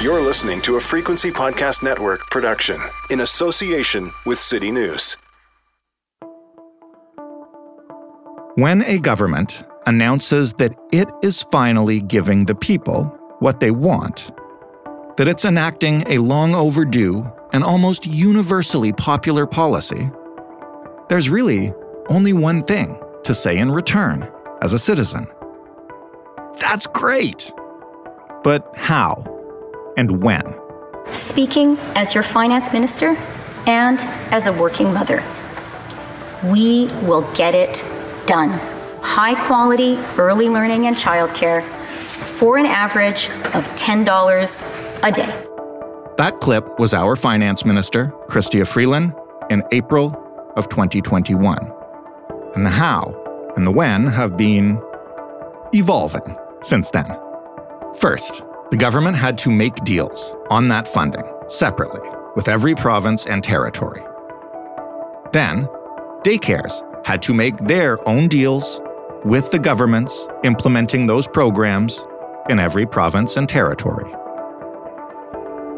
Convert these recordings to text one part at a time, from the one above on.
You're listening to a Frequency Podcast Network production in association with City News. When a government announces that it is finally giving the people what they want, that it's enacting a long overdue and almost universally popular policy, there's really only one thing to say in return as a citizen. That's great! But how? And when? Speaking as your finance minister and as a working mother, we will get it done. High quality early learning and childcare for an average of $10 a day. That clip was our finance minister, Chrystia Freeland, in April of 2021. And the how and the when have been evolving since then. First, the government had to make deals on that funding separately with every province and territory. Then, daycares had to make their own deals with the governments implementing those programs in every province and territory.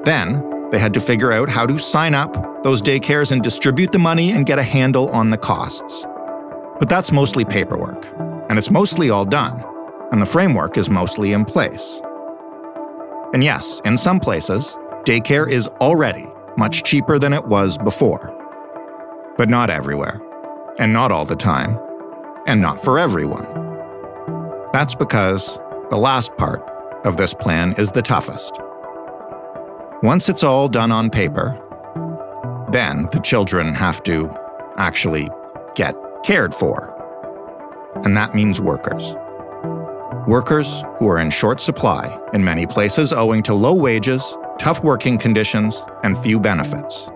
Then, they had to figure out how to sign up those daycares and distribute the money and get a handle on the costs. But that's mostly paperwork, and it's mostly all done, and the framework is mostly in place. And yes, in some places, daycare is already much cheaper than it was before. But not everywhere, and not all the time, and not for everyone. That's because the last part of this plan is the toughest. Once it's all done on paper, then the children have to actually get cared for. And that means workers workers who are in short supply in many places owing to low wages, tough working conditions, and few benefits.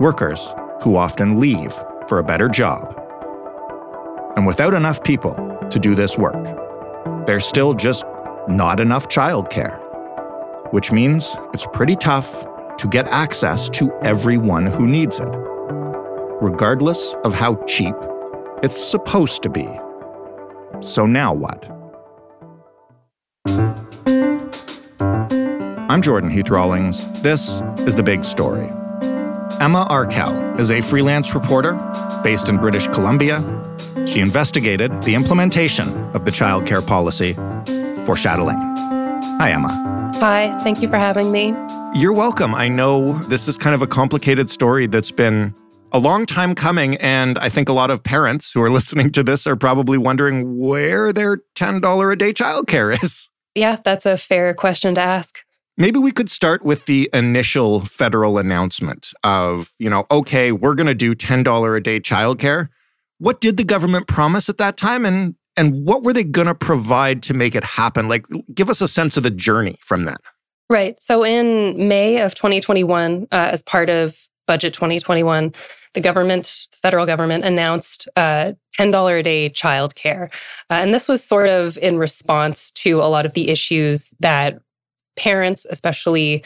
Workers who often leave for a better job. And without enough people to do this work, there's still just not enough childcare, which means it's pretty tough to get access to everyone who needs it, regardless of how cheap it's supposed to be. So now what? I'm Jordan Heath Rawlings. This is The Big Story. Emma Arkell is a freelance reporter based in British Columbia. She investigated the implementation of the child care policy for Chatelaine. Hi, Emma. Hi, thank you for having me. You're welcome. I know this is kind of a complicated story that's been a long time coming. And I think a lot of parents who are listening to this are probably wondering where their $10 a day childcare is. Yeah, that's a fair question to ask. Maybe we could start with the initial federal announcement of, you know, okay, we're going to do $10 a day childcare. What did the government promise at that time and and what were they going to provide to make it happen? Like give us a sense of the journey from that. Right. So in May of 2021 uh, as part of budget 2021, the government, federal government announced uh, $10 a day childcare. Uh, and this was sort of in response to a lot of the issues that parents, especially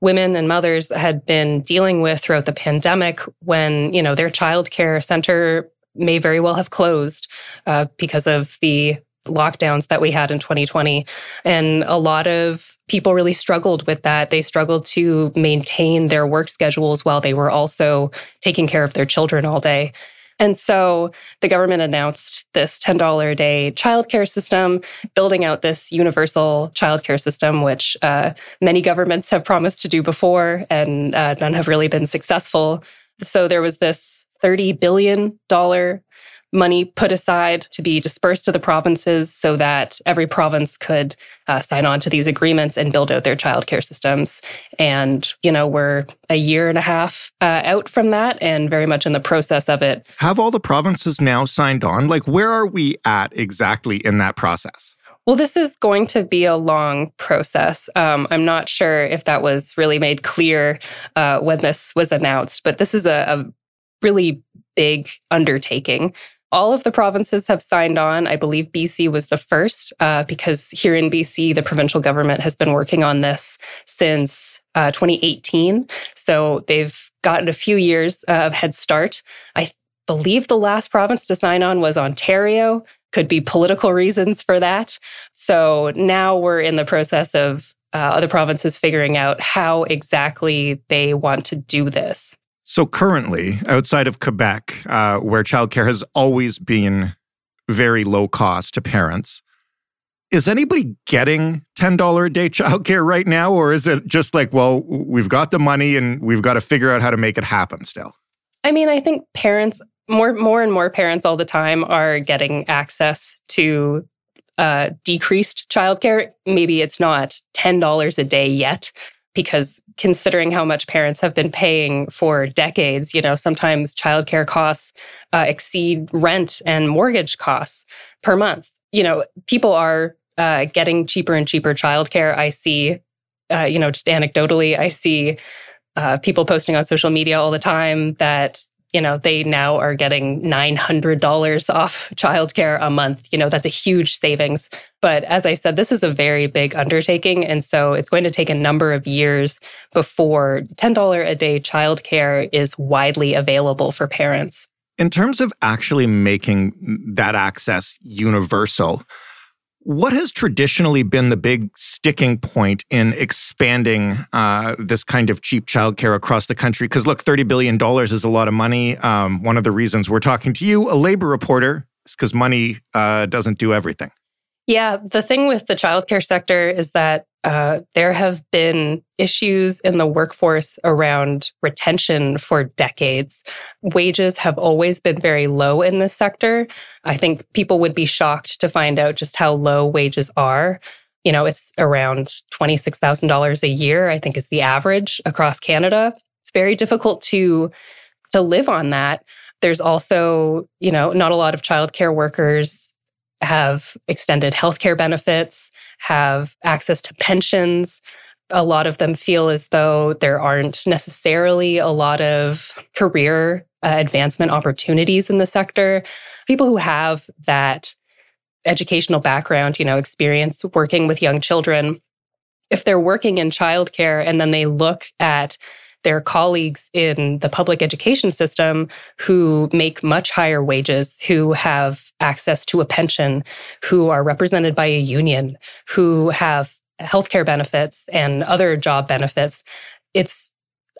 women and mothers, had been dealing with throughout the pandemic when, you know, their childcare center may very well have closed uh, because of the lockdowns that we had in 2020. And a lot of people really struggled with that. They struggled to maintain their work schedules while they were also taking care of their children all day. And so the government announced this $10 a day childcare system, building out this universal childcare system, which uh, many governments have promised to do before, and uh, none have really been successful. So there was this $30 billion money put aside to be dispersed to the provinces so that every province could uh, sign on to these agreements and build out their childcare systems. And, you know, we're a year and a half uh, out from that and very much in the process of it. Have all the provinces now signed on? Like, where are we at exactly in that process? Well, this is going to be a long process. Um, I'm not sure if that was really made clear uh, when this was announced, but this is a, a really big undertaking all of the provinces have signed on. I believe BC was the first uh, because here in BC, the provincial government has been working on this since uh, 2018. So they've gotten a few years uh, of head start. I believe the last province to sign on was Ontario. Could be political reasons for that. So now we're in the process of uh, other provinces figuring out how exactly they want to do this. So, currently, outside of Quebec, uh, where childcare has always been very low cost to parents, is anybody getting $10 a day childcare right now? Or is it just like, well, we've got the money and we've got to figure out how to make it happen still? I mean, I think parents, more, more and more parents all the time are getting access to uh, decreased childcare. Maybe it's not $10 a day yet, because considering how much parents have been paying for decades, you know, sometimes childcare costs uh, exceed rent and mortgage costs per month. You know, people are uh, getting cheaper and cheaper childcare. I see, uh, you know, just anecdotally, I see uh, people posting on social media all the time that you know they now are getting $900 off childcare a month. You know that's a huge savings. But as i said this is a very big undertaking. And so it's going to take a number of years before $10 a day childcare is widely available for parents. In terms of actually making that access universal what has traditionally been the big sticking point in expanding uh, this kind of cheap childcare across the country? Because look, $30 billion is a lot of money. Um, one of the reasons we're talking to you, a labor reporter, is because money uh, doesn't do everything. Yeah, the thing with the childcare sector is that uh, there have been issues in the workforce around retention for decades. Wages have always been very low in this sector. I think people would be shocked to find out just how low wages are. You know, it's around $26,000 a year, I think is the average across Canada. It's very difficult to to live on that. There's also, you know, not a lot of childcare workers have extended healthcare benefits, have access to pensions. A lot of them feel as though there aren't necessarily a lot of career uh, advancement opportunities in the sector. People who have that educational background, you know, experience working with young children, if they're working in childcare and then they look at their colleagues in the public education system who make much higher wages, who have access to a pension, who are represented by a union, who have healthcare benefits and other job benefits. It's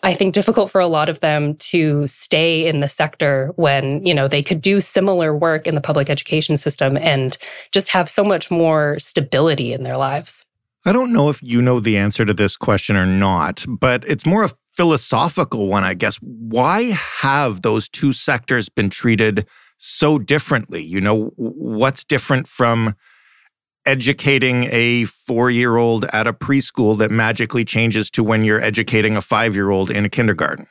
I think difficult for a lot of them to stay in the sector when, you know, they could do similar work in the public education system and just have so much more stability in their lives. I don't know if you know the answer to this question or not, but it's more a philosophical one, I guess. Why have those two sectors been treated so differently? You know, what's different from educating a four year old at a preschool that magically changes to when you're educating a five year old in a kindergarten?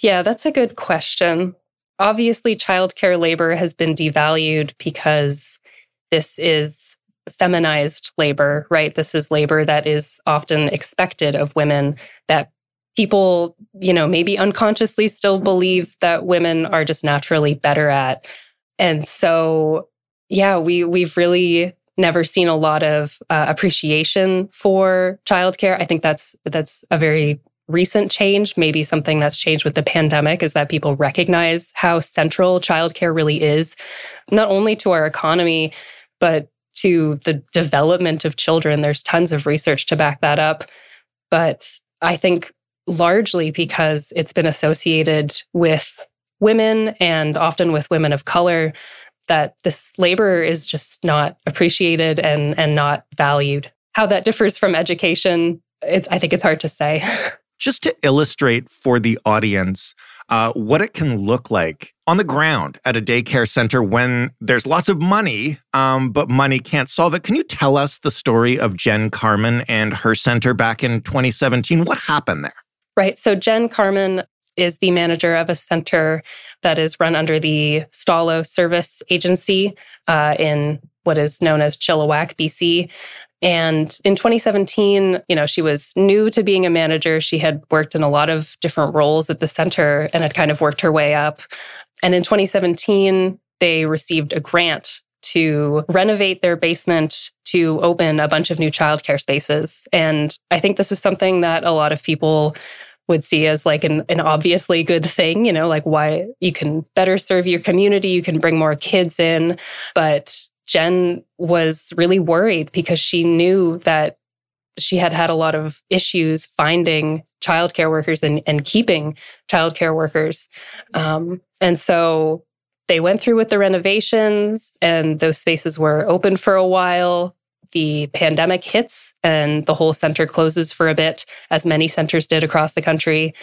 Yeah, that's a good question. Obviously, childcare labor has been devalued because this is feminized labor, right? This is labor that is often expected of women that people, you know, maybe unconsciously still believe that women are just naturally better at. And so, yeah, we we've really never seen a lot of uh, appreciation for childcare. I think that's that's a very recent change, maybe something that's changed with the pandemic is that people recognize how central childcare really is, not only to our economy, but to the development of children. There's tons of research to back that up. But I think largely because it's been associated with women and often with women of color that this labor is just not appreciated and and not valued how that differs from education i think it's hard to say just to illustrate for the audience uh, what it can look like on the ground at a daycare center when there's lots of money, um, but money can't solve it. Can you tell us the story of Jen Carmen and her center back in 2017? What happened there? Right. So Jen Carmen is the manager of a center that is run under the Stó:lō Service Agency uh, in what is known as Chilliwack, BC. And in 2017, you know, she was new to being a manager. She had worked in a lot of different roles at the center and had kind of worked her way up. And in 2017, they received a grant to renovate their basement to open a bunch of new childcare spaces. And I think this is something that a lot of people would see as like an, an obviously good thing, you know, like why you can better serve your community, you can bring more kids in. But Jen was really worried because she knew that she had had a lot of issues finding childcare workers and, and keeping childcare workers. Um, and so they went through with the renovations and those spaces were open for a while. The pandemic hits and the whole center closes for a bit, as many centers did across the country.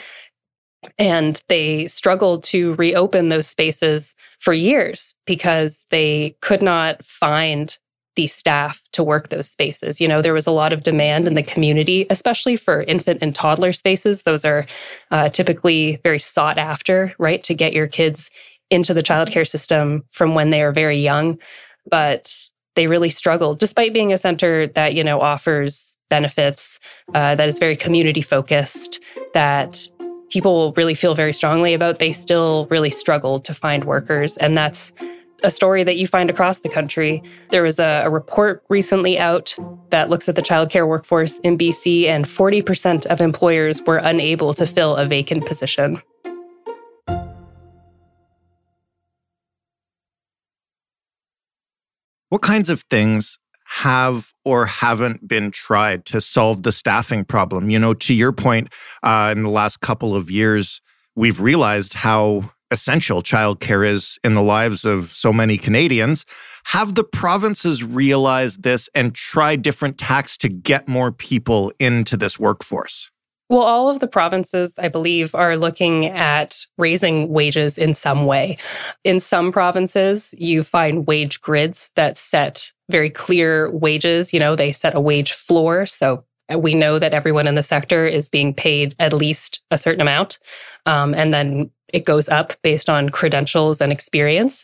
And they struggled to reopen those spaces for years because they could not find the staff to work those spaces. You know, there was a lot of demand in the community, especially for infant and toddler spaces. Those are uh, typically very sought after, right? To get your kids into the childcare system from when they are very young. But they really struggle despite being a center that, you know, offers benefits, uh, that is very community focused, that people really feel very strongly about. They still really struggle to find workers. And that's a story that you find across the country. There was a, a, report recently out that looks at the childcare workforce in BC, and 40% of employers were unable to fill a vacant position. What kinds of things have or haven't been tried to solve the staffing problem? You know, to your point, uh, in the last couple of years, we've realized how essential childcare is in the lives of so many Canadians. Have the provinces realized this and tried different tacks to get more people into this workforce? Well, all of the provinces, I believe, are looking at raising wages in some way. In some provinces, you find wage grids that set very clear wages. You know, they set a wage floor. So we know that everyone in the sector is being paid at least a certain amount. Um, and then it goes up based on credentials and experience.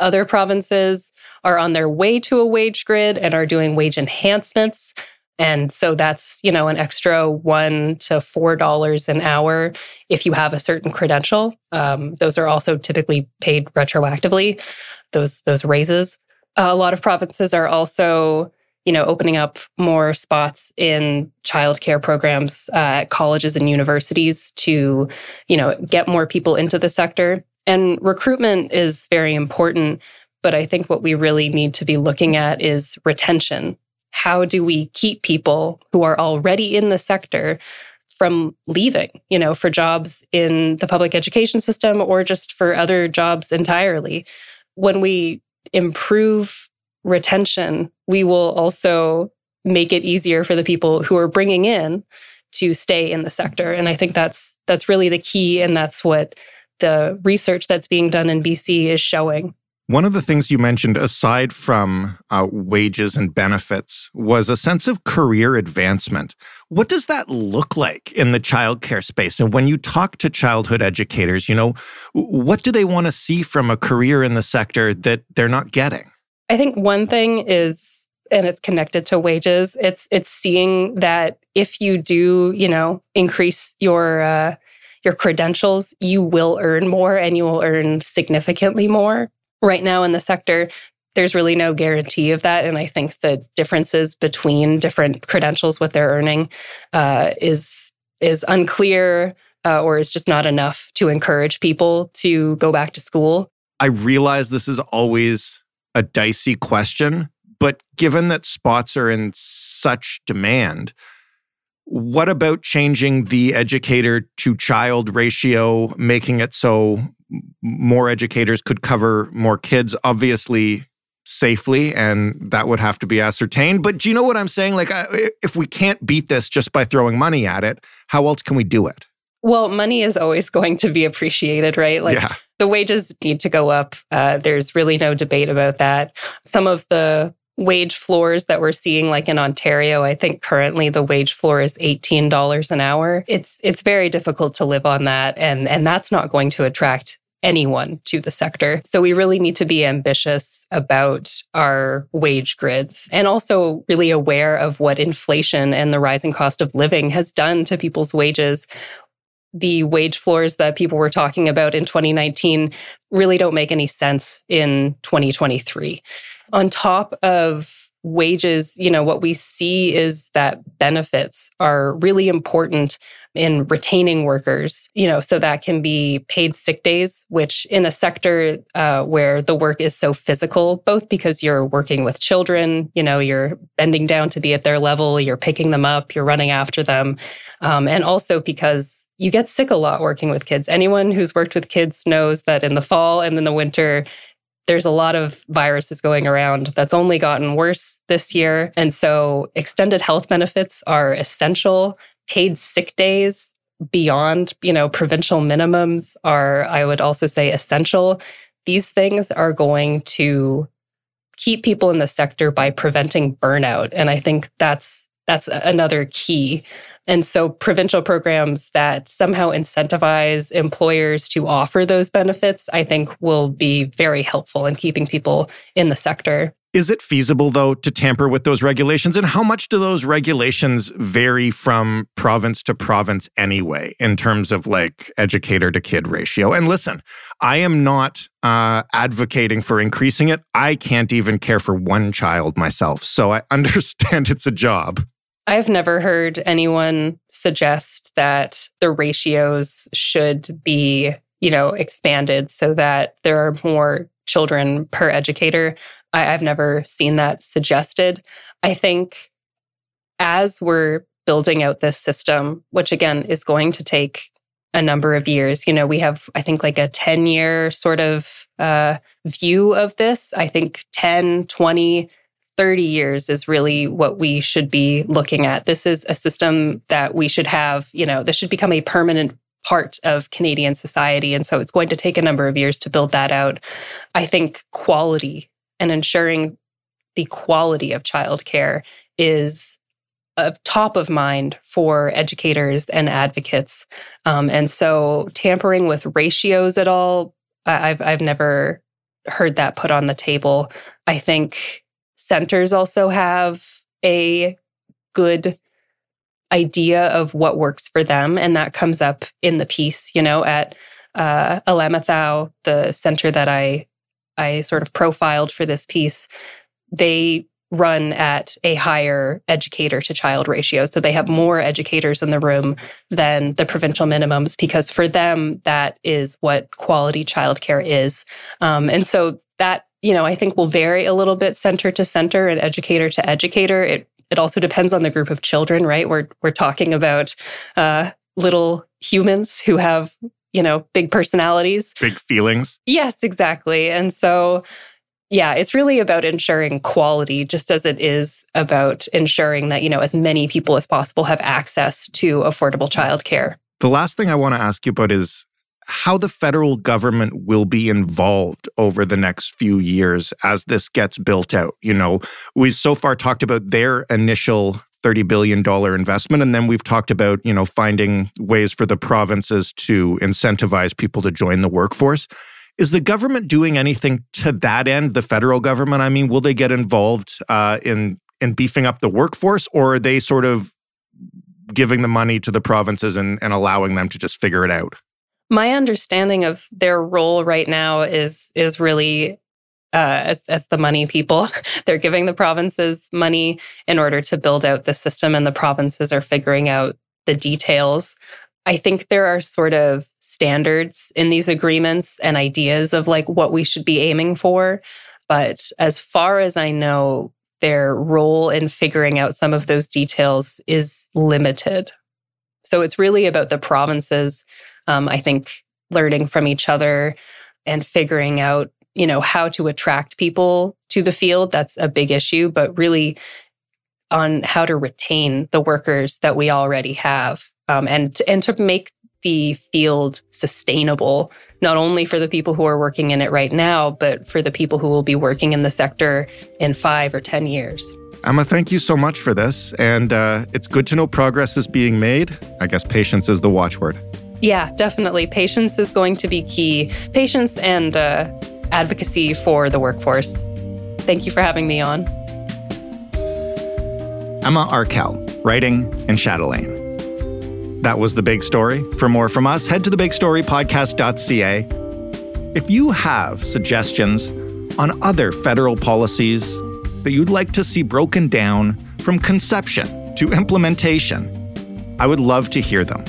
Other provinces are on their way to a wage grid and are doing wage enhancements. And so that's, you know, an extra one to four dollars an hour if you have a certain credential. Um, those are also typically paid retroactively. Those those raises. A lot of provinces are also you know, opening up more spots in childcare programs uh, at colleges and universities to, you know, get more people into the sector. And recruitment is very important. But I think what we really need to be looking at is retention. How do we keep people who are already in the sector from leaving, you know, for jobs in the public education system or just for other jobs entirely? When we improve retention, we will also make it easier for the people who are bringing in to stay in the sector. And I think that's that's really the key, and that's what the research that's being done in BC is showing. One of the things you mentioned, aside from uh, wages and benefits, was a sense of career advancement. What does that look like in the childcare space? And when you talk to childhood educators, you know, what do they want to see from a career in the sector that they're not getting? I think one thing is and it's connected to wages. It's it's seeing that if you do, you know, increase your uh, your credentials, you will earn more and you will earn significantly more. Right now in the sector, there's really no guarantee of that, and I think the differences between different credentials, what they're earning, uh, is is unclear uh, or is just not enough to encourage people to go back to school. I realize this is always a dicey question, but given that spots are in such demand, what about changing the educator to child ratio, making it so more educators could cover more kids? Obviously, safely and that would have to be ascertained but do you know what i'm saying like if we can't beat this just by throwing money at it how else can we do it well money is always going to be appreciated right like yeah the wages need to go up. Uh, there's really no debate about that. Some of the wage floors that we're seeing like in Ontario I think currently the wage floor is $18 an hour it's it's very difficult to live on that and and that's not going to attract anyone to the sector so we really need to be ambitious about our wage grids and also really aware of what inflation and the rising cost of living has done to people's wages the wage floors that people were talking about in 2019 really don't make any sense in 2023. On top of wages, you know, what we see is that benefits are really important in retaining workers, you know, so that can be paid sick days, which in a sector uh, where the work is so physical, both because you're working with children, you know, you're bending down to be at their level, you're picking them up, you're running after them, um, and also because you get sick a lot working with kids. Anyone who's worked with kids knows that in the fall and in the winter, there's a lot of viruses going around that's only gotten worse this year. And so extended health benefits are essential. Paid sick days beyond, you know, provincial minimums are, I would also say, essential. These things are going to keep people in the sector by preventing burnout. And I think that's that's another key and so provincial programs that somehow incentivize employers to offer those benefits, I think will be very helpful in keeping people in the sector. Is it feasible, though, to tamper with those regulations? And how much do those regulations vary from province to province anyway, in terms of like educator to kid ratio? And listen, I am not uh, advocating for increasing it. I can't even care for one child myself. So I understand it's a job. I've never heard anyone suggest that the ratios should be, you know, expanded so that there are more children per educator. I, have never seen that suggested. I think as we're building out this system, which again is going to take a number of years, you know, we have, I think, like a 10 year sort of uh, view of this. I think 10, 20, 30 years is really what we should be looking at. This is a system that we should have, you know, this should become a permanent part of Canadian society. And so it's going to take a number of years to build that out. I think quality and ensuring the quality of childcare is a top of mind for educators and advocates. Um, and so tampering with ratios at all, I've, I've never heard that put on the table. I think centers also have a good idea of what works for them. And that comes up in the piece, you know, at uh, Alamothou, the center that I, I sort of profiled for this piece, they run at a higher educator to child ratio. So they have more educators in the room than the provincial minimums because for them, that is what quality childcare is. Um, and so that you know, I think will vary a little bit center to center and educator to educator. It it also depends on the group of children, right? We're we're talking about uh, little humans who have you know big personalities, big feelings. Yes, exactly. And so, yeah, it's really about ensuring quality, just as it is about ensuring that you know as many people as possible have access to affordable childcare. The last thing I want to ask you about is how the federal government will be involved over the next few years as this gets built out. You know, we've so far talked about their initial $30 billion investment. And then we've talked about, you know, finding ways for the provinces to incentivize people to join the workforce. Is the government doing anything to that end? The federal government, I mean, will they get involved uh, in in beefing up the workforce, or are they sort of giving the money to the provinces and, and allowing them to just figure it out? My understanding of their role right now is is really uh, as, as the money people. They're giving the provinces money in order to build out the system, and the provinces are figuring out the details. I think there are sort of standards in these agreements and ideas of like what we should be aiming for. But as far as I know, their role in figuring out some of those details is limited. So it's really about the provinces um, I think learning from each other and figuring out, you know, how to attract people to the field, that's a big issue, but really on how to retain the workers that we already have um, and, and to make the field sustainable, not only for the people who are working in it right now, but for the people who will be working in the sector in five or 10 years. Emma, thank you so much for this. And uh, it's good to know progress is being made. I guess patience is the watchword. Yeah, definitely. Patience is going to be key. Patience and uh, advocacy for the workforce. Thank you for having me on. Emma Arkell, writing in Chatelaine. That was the big story. For more from us, head to thebigstorypodcast.ca. If you have suggestions on other federal policies that you'd like to see broken down from conception to implementation. I would love to hear them.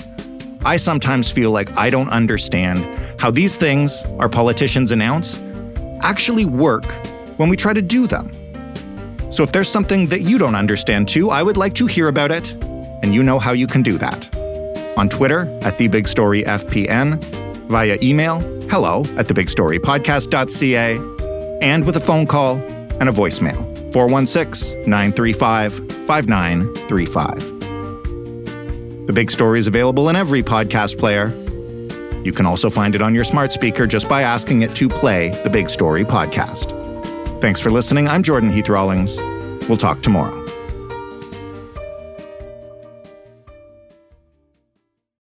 I sometimes feel like I don't understand how these things our politicians announce actually work when we try to do them. So if there's something that you don't understand too, I would like to hear about it, and you know how you can do that. On Twitter at The Big Story FPN, via email, hello at thebigstorypodcast.ca, and with a phone call and a voicemail, 416 935 5935. The Big Story is available in every podcast player. You can also find it on your smart speaker just by asking it to play the Big Story podcast. Thanks for listening. I'm Jordan Heath Rawlings. We'll talk tomorrow.